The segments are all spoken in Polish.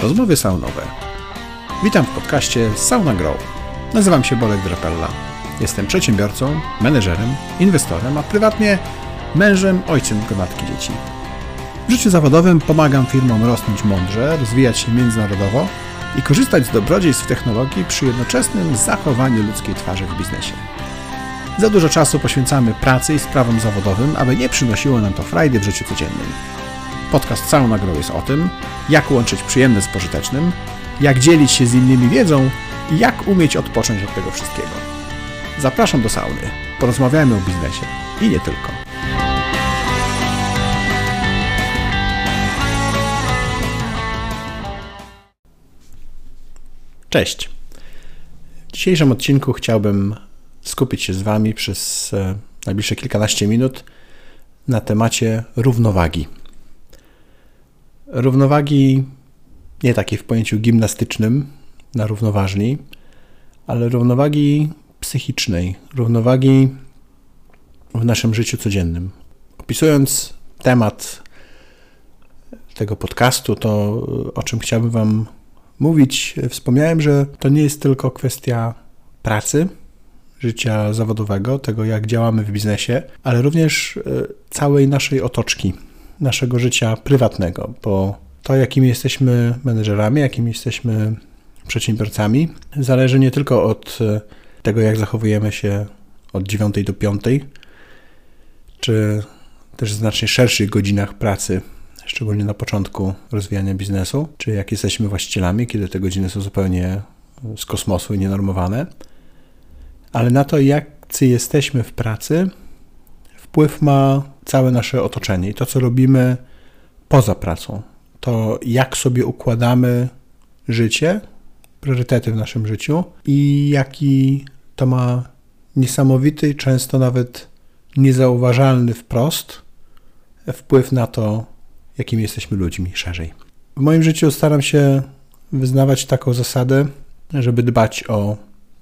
Rozmowy saunowe. Witam w podcaście Sauna Grow. Nazywam się Bolek Drapella. Jestem przedsiębiorcą, menedżerem, inwestorem, a prywatnie mężem, ojcem gromadki dzieci. W życiu zawodowym pomagam firmom rosnąć mądrze, rozwijać się międzynarodowo i korzystać z dobrodziejstw technologii przy jednoczesnym zachowaniu ludzkiej twarzy w biznesie. Za dużo czasu poświęcamy pracy i sprawom zawodowym, aby nie przynosiło nam to frajdy w życiu codziennym. Podcast Sauna Grow jest o tym, jak łączyć przyjemne z pożytecznym, jak dzielić się z innymi wiedzą i jak umieć odpocząć od tego wszystkiego. Zapraszam do sauny. Porozmawiajmy o biznesie i nie tylko. Cześć. W dzisiejszym odcinku chciałbym skupić się z Wami przez e, najbliższe kilkanaście minut na temacie równowagi. Równowagi nie takiej w pojęciu gimnastycznym, na równoważni, ale równowagi psychicznej, równowagi w naszym życiu codziennym. Opisując temat tego podcastu, to o czym chciałbym Wam mówić, wspomniałem, że to nie jest tylko kwestia pracy, życia zawodowego, tego jak działamy w biznesie, ale również e, całej naszej otoczki, naszego życia prywatnego, bo to, jakimi jesteśmy menedżerami, jakimi jesteśmy przedsiębiorcami, zależy nie tylko od e, tego, jak zachowujemy się od 9 do 5, czy też w znacznie szerszych godzinach pracy, szczególnie na początku rozwijania biznesu, czy jak jesteśmy właścicielami, kiedy te godziny są zupełnie z kosmosu i nienormowane, ale na to, jacy jesteśmy w pracy, wpływ ma całe nasze otoczenie i to, co robimy poza pracą. To, jak sobie układamy życie, priorytety w naszym życiu i jaki to ma niesamowity, często nawet niezauważalny wprost wpływ na to, jakimi jesteśmy ludźmi szerzej. W moim życiu staram się wyznawać taką zasadę, żeby dbać o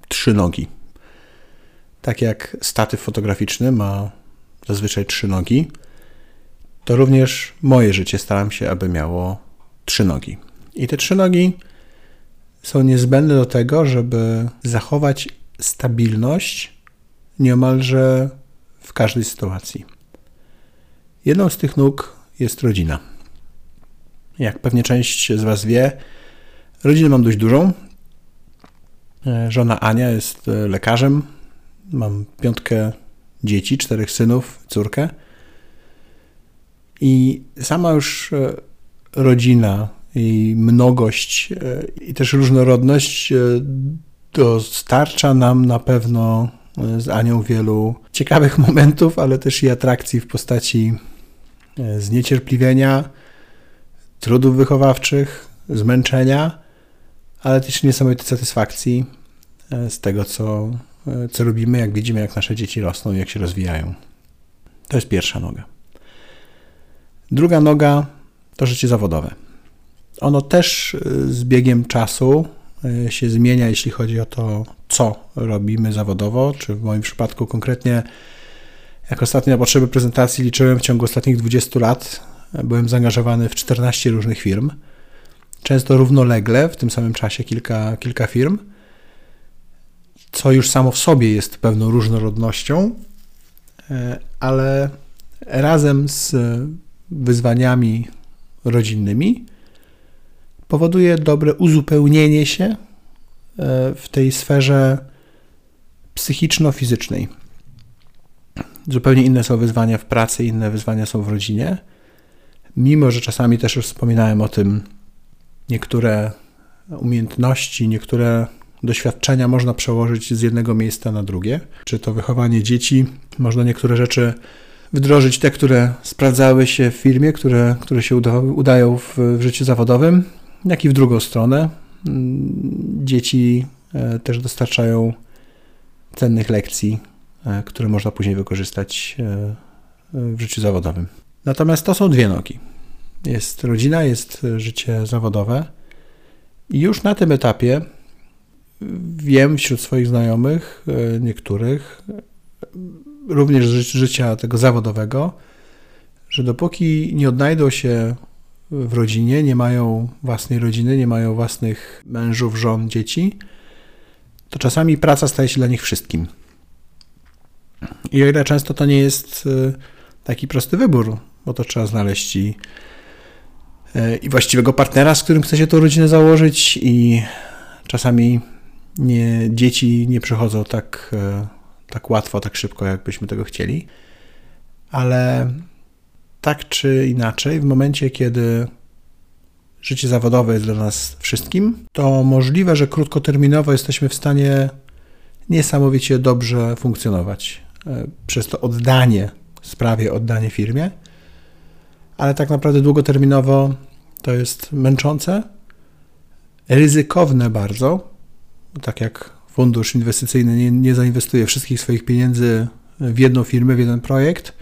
trzy nogi. Tak jak statyw fotograficzny ma zazwyczaj trzy nogi, to również moje życie staram się, aby miało trzy nogi. I te trzy nogi są niezbędne do tego, żeby zachować stabilność nieomalże w każdej sytuacji. Jedną z tych nóg jest rodzina. Jak pewnie część z Was wie, rodzinę mam dość dużą. Żona Ania jest lekarzem. Mam piątkę dzieci, czterech synów, córkę. I sama już e, rodzina i mnogość e, i też różnorodność e, dostarcza nam na pewno z Anią wielu ciekawych momentów, ale też i atrakcji w postaci zniecierpliwienia, trudów wychowawczych, zmęczenia, ale też niesamowitej satysfakcji z tego, co, co robimy, jak widzimy, jak nasze dzieci rosną jak się rozwijają. To jest pierwsza noga. Druga noga to życie zawodowe. Ono też y, z biegiem czasu y, się zmienia, jeśli chodzi o to, co robimy zawodowo, czy w moim przypadku konkretnie, jak ostatnio na potrzeby prezentacji liczyłem w ciągu ostatnich 20 lat, byłem zaangażowany w 14 różnych firm, często równolegle, w tym samym czasie kilka, kilka firm, co już samo w sobie jest pewną różnorodnością, y, ale razem z wyzwaniami rodzinnymi, powoduje dobre uzupełnienie się e, w tej sferze psychiczno-fizycznej. Zupełnie inne są wyzwania w pracy, inne wyzwania są w rodzinie. Mimo, że czasami też już wspominałem o tym, niektóre umiejętności, niektóre doświadczenia można przełożyć z jednego miejsca na drugie. Czy to wychowanie dzieci, można niektóre rzeczy wdrożyć te, które sprawdzały się w firmie, które, które się udają w, w życiu zawodowym, jak i w drugą stronę. Mm, dzieci e, też dostarczają cennych lekcji, e, które można później wykorzystać e, w życiu zawodowym. Natomiast to są dwie nogi. Jest rodzina, jest życie zawodowe. I już na tym etapie wiem wśród swoich znajomych, niektórych, również z życia tego zawodowego, że dopóki nie odnajdą się w rodzinie, nie mają własnej rodziny, nie mają własnych mężów, żon, dzieci, to czasami praca staje się dla nich wszystkim. I o ile często to nie jest e, taki prosty wybór, bo to trzeba znaleźć i, e, i właściwego partnera, z którym chce się tą rodzinę założyć, i czasami nie, dzieci nie przychodzą tak, e, tak łatwo, tak szybko, jakbyśmy tego chcieli. Ale tak czy inaczej, w momencie, kiedy życie zawodowe jest dla nas wszystkim, to możliwe, że krótkoterminowo jesteśmy w stanie niesamowicie dobrze funkcjonować. E, przez to oddanie sprawie, oddanie firmie, ale tak naprawdę długoterminowo to jest męczące, ryzykowne bardzo, tak jak fundusz inwestycyjny nie, nie zainwestuje wszystkich swoich pieniędzy w jedną firmę, w jeden projekt,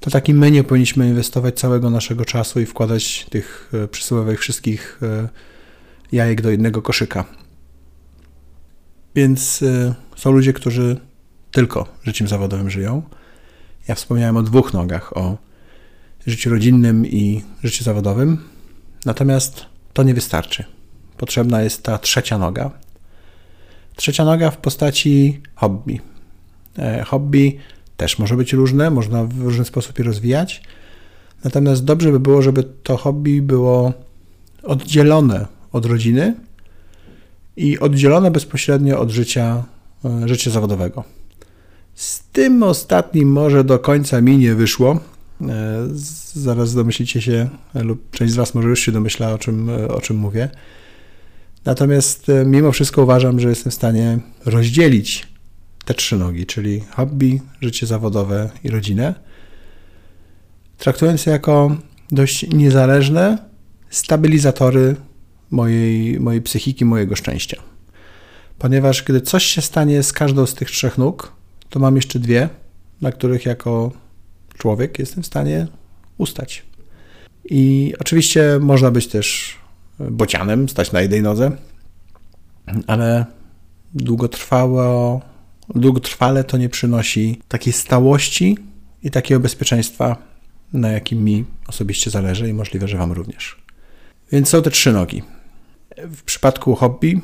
to takim my nie powinniśmy inwestować całego naszego czasu i wkładać tych e, przysłowiowych wszystkich e, jajek do jednego koszyka. Więc są ludzie, którzy tylko życiem zawodowym żyją. Ja wspomniałem o dwóch nogach, o życiu rodzinnym i życiu zawodowym. Natomiast to nie wystarczy. Potrzebna jest ta trzecia noga. Trzecia noga w postaci hobby. E, hobby też może być różne, można w różny sposób je rozwijać. Natomiast dobrze by było, żeby to hobby było oddzielone od rodziny i oddzielone bezpośrednio od życia, e, życia zawodowego. Z tym ostatnim może do końca mi nie wyszło. E, zaraz domyślicie się, lub część z Was może już się domyśla, o czym, o czym mówię. Natomiast e, mimo wszystko uważam, że jestem w stanie rozdzielić te trzy nogi, czyli hobby, życie zawodowe i rodzinę, traktując je jako dość niezależne stabilizatory mojej, mojej psychiki, mojego szczęścia. Ponieważ gdy coś się stanie z każdą z tych trzech nóg, to mam jeszcze dwie, na których jako człowiek jestem w stanie ustać. I oczywiście można być też bocianem, stać na jednej nodze, ale długotrwało, długotrwale to nie przynosi takiej stałości i takiego bezpieczeństwa, na jakim mi osobiście zależy i możliwe, że Wam również. Więc są te trzy nogi. W przypadku hobby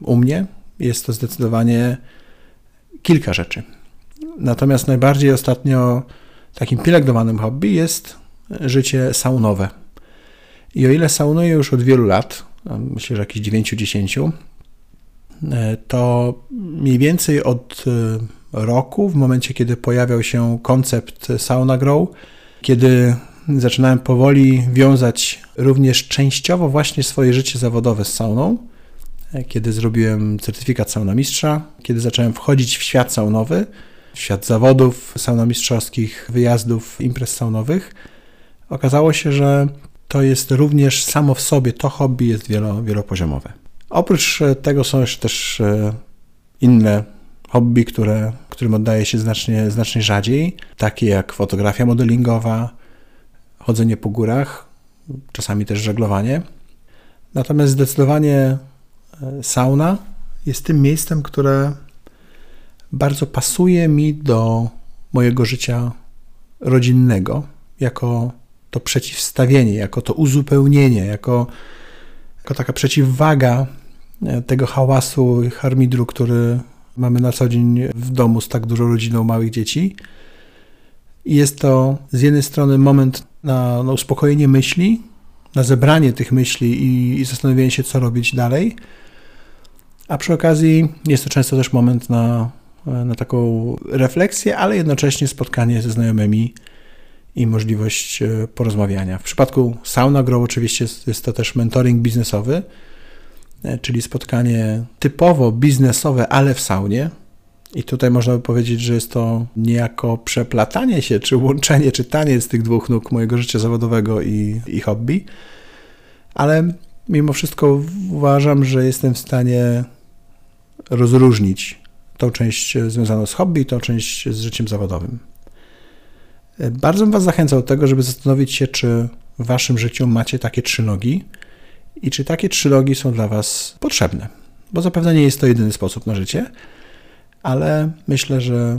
u mnie jest to zdecydowanie kilka rzeczy. Natomiast najbardziej ostatnio takim pielęgnowanym hobby jest życie saunowe. I o ile saunuję już od wielu lat, myślę, że jakieś 9-10, e, to mniej więcej od e, roku, w momencie kiedy pojawiał się koncept Sauna Grow, kiedy zaczynałem powoli wiązać również częściowo właśnie swoje życie zawodowe z sauną, e, kiedy zrobiłem certyfikat sauna mistrza, kiedy zacząłem wchodzić w świat saunowy, świat zawodów saunomistrzowskich, wyjazdów, imprez saunowych, okazało się, że to jest również samo w sobie, to hobby jest wielo, wielopoziomowe. Oprócz e, tego są jeszcze też e, inne hobby, które, którym oddaje się znacznie, znacznie rzadziej, takie jak fotografia modelingowa, chodzenie po górach, czasami też żeglowanie. Natomiast zdecydowanie e, sauna jest tym miejscem, które bardzo pasuje mi do mojego życia rodzinnego, jako to przeciwstawienie, jako to uzupełnienie, jako, jako taka przeciwwaga e, tego hałasu i harmidru, który mamy na co dzień w domu z tak dużą rodziną małych dzieci. I jest to z jednej strony moment na, na uspokojenie myśli, na zebranie tych myśli i, i zastanowienie się, co robić dalej. A przy okazji jest to często też moment na na taką refleksję, ale jednocześnie spotkanie ze znajomymi i możliwość e, porozmawiania. W przypadku Sauna Grow oczywiście jest to też mentoring biznesowy, e, czyli spotkanie typowo biznesowe, ale w saunie. I tutaj można by powiedzieć, że jest to niejako przeplatanie się, czy łączenie, czy taniec tych dwóch nóg mojego życia zawodowego i, i hobby. Ale mimo wszystko uważam, że jestem w stanie rozróżnić tą część związaną z hobby tą część z życiem zawodowym. Bardzo bym Was zachęcał do tego, żeby zastanowić się, czy w Waszym życiu macie takie trzy nogi i czy takie trzy nogi są dla Was potrzebne. Bo zapewne nie jest to jedyny sposób na życie, ale myślę, że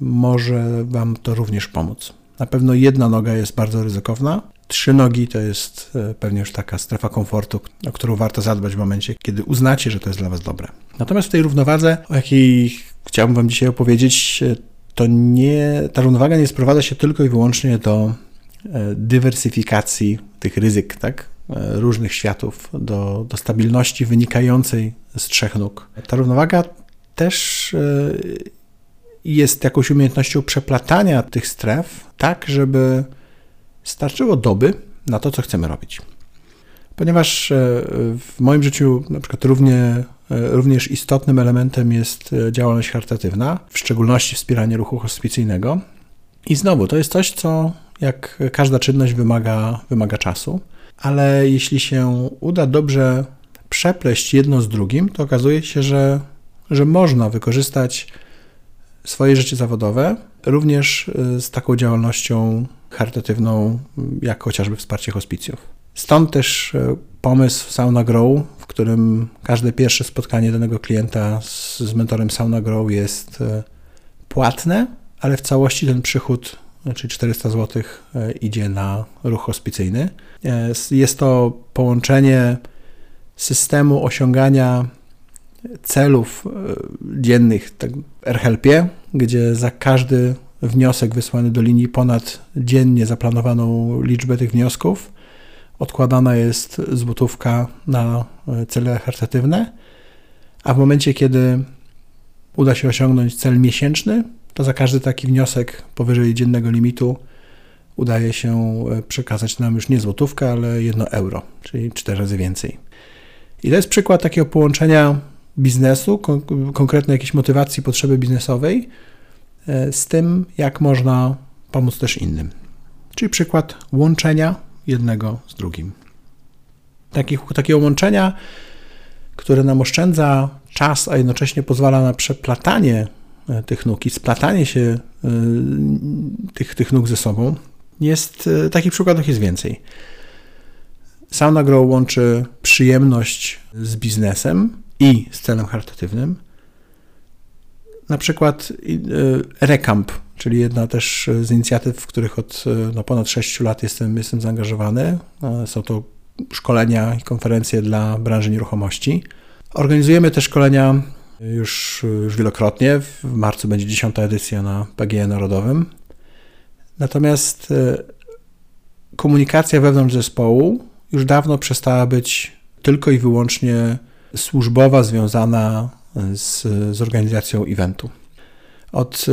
może Wam to również pomóc. Na pewno jedna noga jest bardzo ryzykowna, Trzy nogi to jest e, pewnie już taka strefa komfortu, o którą warto zadbać w momencie, kiedy uznacie, że to jest dla Was dobre. Natomiast w tej równowadze, o jakiej chciałbym Wam dzisiaj opowiedzieć, e, to nie, ta równowaga nie sprowadza się tylko i wyłącznie do e, dywersyfikacji tych ryzyk, tak? różnych światów, do, do stabilności wynikającej z trzech nóg. Ta równowaga też jest jakąś umiejętnością przeplatania tych stref, tak żeby starczyło doby na to, co chcemy robić. Ponieważ e, w moim życiu na przykład równie, e, również istotnym elementem jest e, działalność charytatywna, w szczególności wspieranie ruchu hospicyjnego. I znowu, to jest coś, co jak każda czynność wymaga, wymaga czasu, ale jeśli się uda dobrze przepleść jedno z drugim, to okazuje się, że, że można wykorzystać swoje życie zawodowe również z taką działalnością charytatywną, jak chociażby wsparcie hospicjów. Stąd też e, pomysł Sauna Grow, w którym każde pierwsze spotkanie danego klienta z, z mentorem Sauna Grow jest e, płatne, ale w całości ten przychód, czyli 400 zł, e, idzie na ruch hospicyjny. Jest to połączenie systemu osiągania celów dziennych tak, RHLP, gdzie za każdy wniosek wysłany do linii ponad dziennie zaplanowaną liczbę tych wniosków. Odkładana jest złotówka na e, cele charytatywne, a w momencie, kiedy uda się osiągnąć cel miesięczny, to za każdy taki wniosek powyżej dziennego limitu udaje się e, przekazać nam już nie złotówkę, ale jedno euro, czyli cztery razy więcej. I to jest przykład takiego połączenia biznesu, konkretnej jakiejś motywacji, potrzeby biznesowej E, z tym, jak można pomóc też innym. Czyli przykład łączenia jednego z drugim. Takich, takiego łączenia, które nam oszczędza czas, a jednocześnie pozwala na przeplatanie e, tych nóg i splatanie się e, tych, tych nóg ze sobą, jest, takich przykładów jest więcej. Sauna Grow łączy przyjemność z biznesem i z celem charytatywnym, na przykład Recamp, czyli jedna też z inicjatyw, w których od y, no, ponad 6 lat jestem, jestem zaangażowany. E, są to szkolenia i konferencje dla branży nieruchomości. Organizujemy te szkolenia już, już wielokrotnie. W marcu będzie dziesiąta edycja na PGE Narodowym. Natomiast komunikacja wewnątrz zespołu już dawno przestała być tylko i wyłącznie służbowa, związana z, z organizacją eventu. Od e,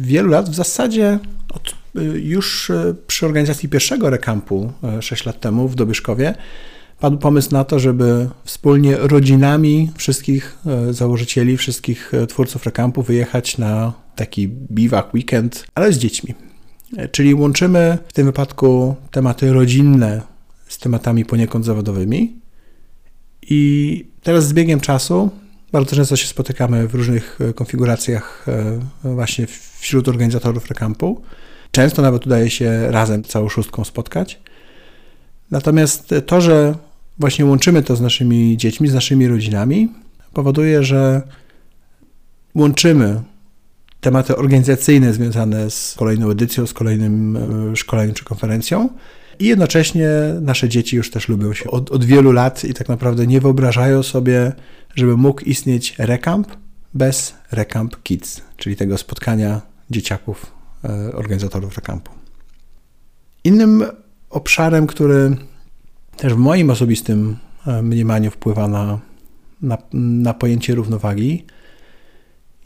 wielu lat, w zasadzie od, e, już e, przy organizacji pierwszego rekampu 6 lat temu w Dobyszkowie, padł pomysł na to, żeby wspólnie rodzinami wszystkich założycieli, wszystkich twórców rekampu wyjechać na taki biwak, weekend, ale z dziećmi. Czyli łączymy w tym wypadku tematy rodzinne z tematami poniekąd zawodowymi. I teraz z biegiem czasu bardzo często się spotykamy w różnych e, konfiguracjach e, właśnie wśród organizatorów rekampu. Często nawet udaje się razem całą szóstką spotkać. Natomiast to, że właśnie łączymy to z naszymi dziećmi, z naszymi rodzinami, powoduje, że łączymy tematy organizacyjne związane z kolejną edycją, z kolejnym e, szkoleniem czy konferencją. I jednocześnie nasze dzieci już też lubią się od, od wielu lat i tak naprawdę nie wyobrażają sobie żeby mógł istnieć Recamp bez Recamp Kids, czyli tego spotkania dzieciaków, e, organizatorów Recampu. Innym obszarem, który też w moim osobistym e, mniemaniu wpływa na, na, na pojęcie równowagi,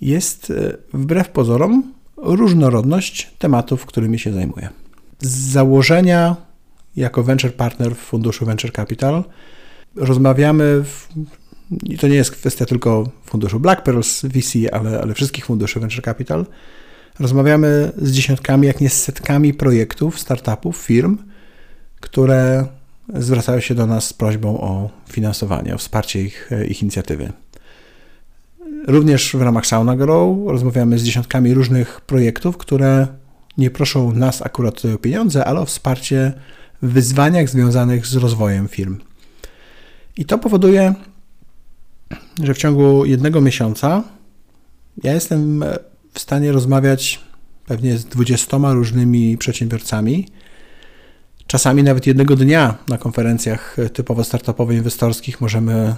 jest e, wbrew pozorom różnorodność tematów, którymi się zajmuję. Z założenia jako venture partner w funduszu Venture Capital rozmawiamy w i to nie jest kwestia tylko funduszu Black Pearls VC, ale, ale wszystkich funduszy Venture Capital. Rozmawiamy z dziesiątkami, jak nie z setkami projektów, startupów, firm, które zwracają się do nas z prośbą o finansowanie, o wsparcie ich, ich inicjatywy. Również w ramach Sauna Grow rozmawiamy z dziesiątkami różnych projektów, które nie proszą nas akurat o pieniądze, ale o wsparcie w wyzwaniach związanych z rozwojem firm. I to powoduje, że w ciągu jednego miesiąca ja jestem w stanie rozmawiać pewnie z 20 różnymi przedsiębiorcami, Czasami nawet jednego dnia na konferencjach typowo startupowo-inwestorskich możemy e,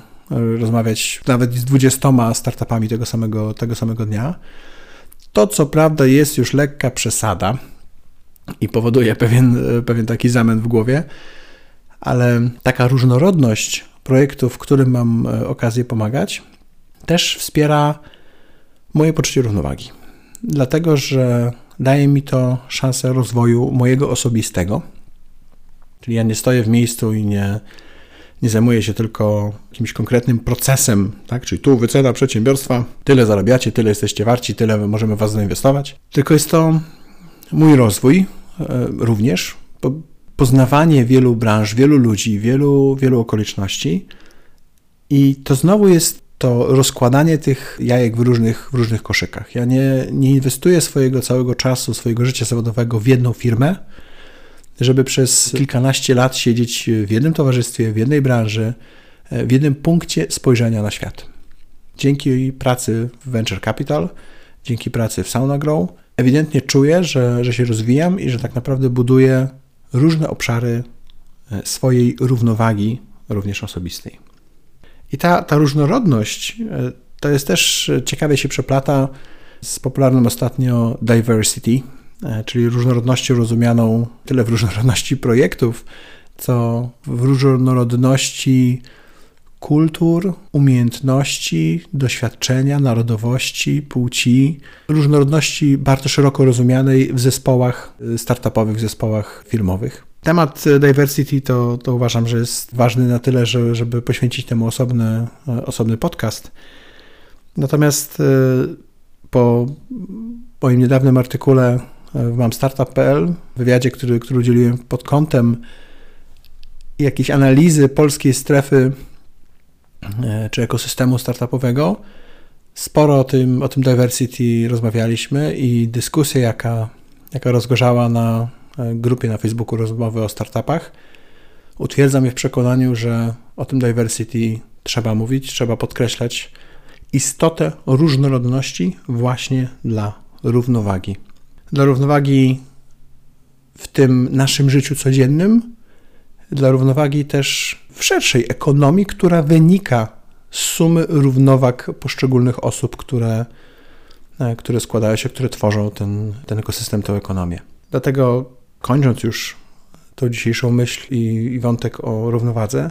rozmawiać nawet z 20 startupami tego samego, tego samego dnia. To co prawda jest już lekka przesada i powoduje pewien, pewien taki zamęt w głowie, ale taka różnorodność projektów, w którym mam e, okazję pomagać, też wspiera moje poczucie równowagi. Dlatego, że daje mi to szansę rozwoju mojego osobistego. Czyli ja nie stoję w miejscu i nie, nie zajmuję się tylko jakimś konkretnym procesem, tak? czyli tu wycena przedsiębiorstwa, tyle zarabiacie, tyle jesteście warci, tyle możemy was zainwestować. Tylko jest to mój rozwój e, również, poznawanie wielu branż, wielu ludzi, wielu, wielu okoliczności. I to znowu jest to rozkładanie tych jajek w różnych, w różnych koszykach. Ja nie, nie inwestuję swojego całego czasu, swojego życia zawodowego w jedną firmę, żeby przez kilkanaście lat siedzieć w jednym towarzystwie, w jednej branży, w jednym punkcie spojrzenia na świat. Dzięki pracy w Venture Capital, dzięki pracy w Sauna Grow, ewidentnie czuję, że, że się rozwijam i że tak naprawdę buduję różne obszary e, swojej równowagi, również osobistej. I ta, ta różnorodność e, to jest też e, ciekawie się przeplata z popularnym ostatnio diversity, czyli różnorodnością rozumianą tyle w różnorodności projektów, co w różnorodności kultur, umiejętności, doświadczenia, narodowości, płci, różnorodności bardzo szeroko rozumianej w zespołach startupowych, w zespołach firmowych. Temat diversity to, to uważam, że jest ważny na tyle, że, żeby poświęcić temu osobny, osobny podcast. Natomiast po moim niedawnym artykule w mamstartup.pl, wywiadzie, który, który udzieliłem pod kątem jakiejś analizy polskiej strefy czy ekosystemu startupowego. Sporo o tym, o tym diversity rozmawialiśmy i dyskusja, jaka, jaka rozgorzała na e, grupie na Facebooku rozmowy o startupach, utwierdza mnie w przekonaniu, że o tym diversity trzeba mówić, trzeba podkreślać istotę różnorodności właśnie dla równowagi. Dla równowagi w tym naszym życiu codziennym, dla równowagi też szerszej ekonomii, która wynika z sumy równowag poszczególnych osób, które, e, które składają się, które tworzą ten, ten ekosystem, tę ekonomię. Dlatego kończąc już tą dzisiejszą myśl i, i wątek o równowadze,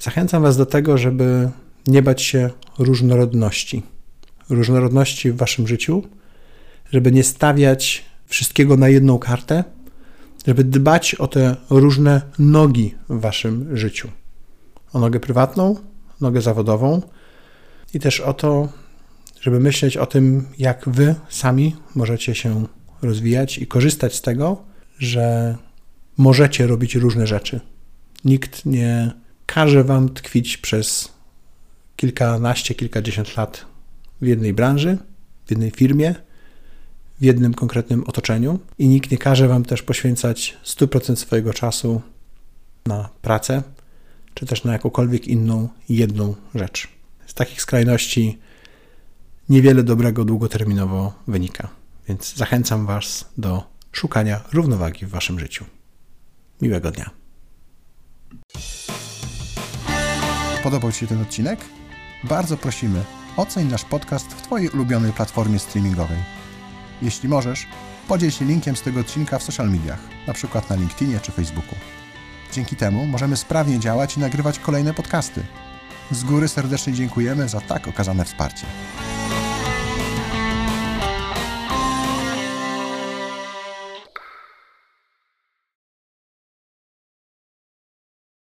zachęcam Was do tego, żeby nie bać się różnorodności. Różnorodności w Waszym życiu, żeby nie stawiać wszystkiego na jedną kartę, żeby dbać o te różne nogi w waszym życiu. O nogę prywatną, nogę zawodową i też o to, żeby myśleć o tym, jak wy sami możecie się rozwijać i korzystać z tego, że możecie robić różne rzeczy. Nikt nie każe wam tkwić przez kilkanaście, kilkadziesiąt lat w jednej branży, w jednej firmie, w jednym konkretnym otoczeniu i nikt nie każe Wam też poświęcać 100% swojego czasu na pracę, czy też na jakąkolwiek inną jedną rzecz. Z takich skrajności niewiele dobrego długoterminowo wynika, więc zachęcam Was do szukania równowagi w Waszym życiu. Miłego dnia. Podobał Ci się ten odcinek? Bardzo prosimy, oceń nasz podcast w Twojej ulubionej platformie streamingowej jeśli możesz, podziel się linkiem z tego odcinka w social mediach, np. na LinkedInie czy Facebooku. Dzięki temu możemy sprawnie działać i nagrywać kolejne podcasty. Z góry serdecznie dziękujemy za tak okazane wsparcie.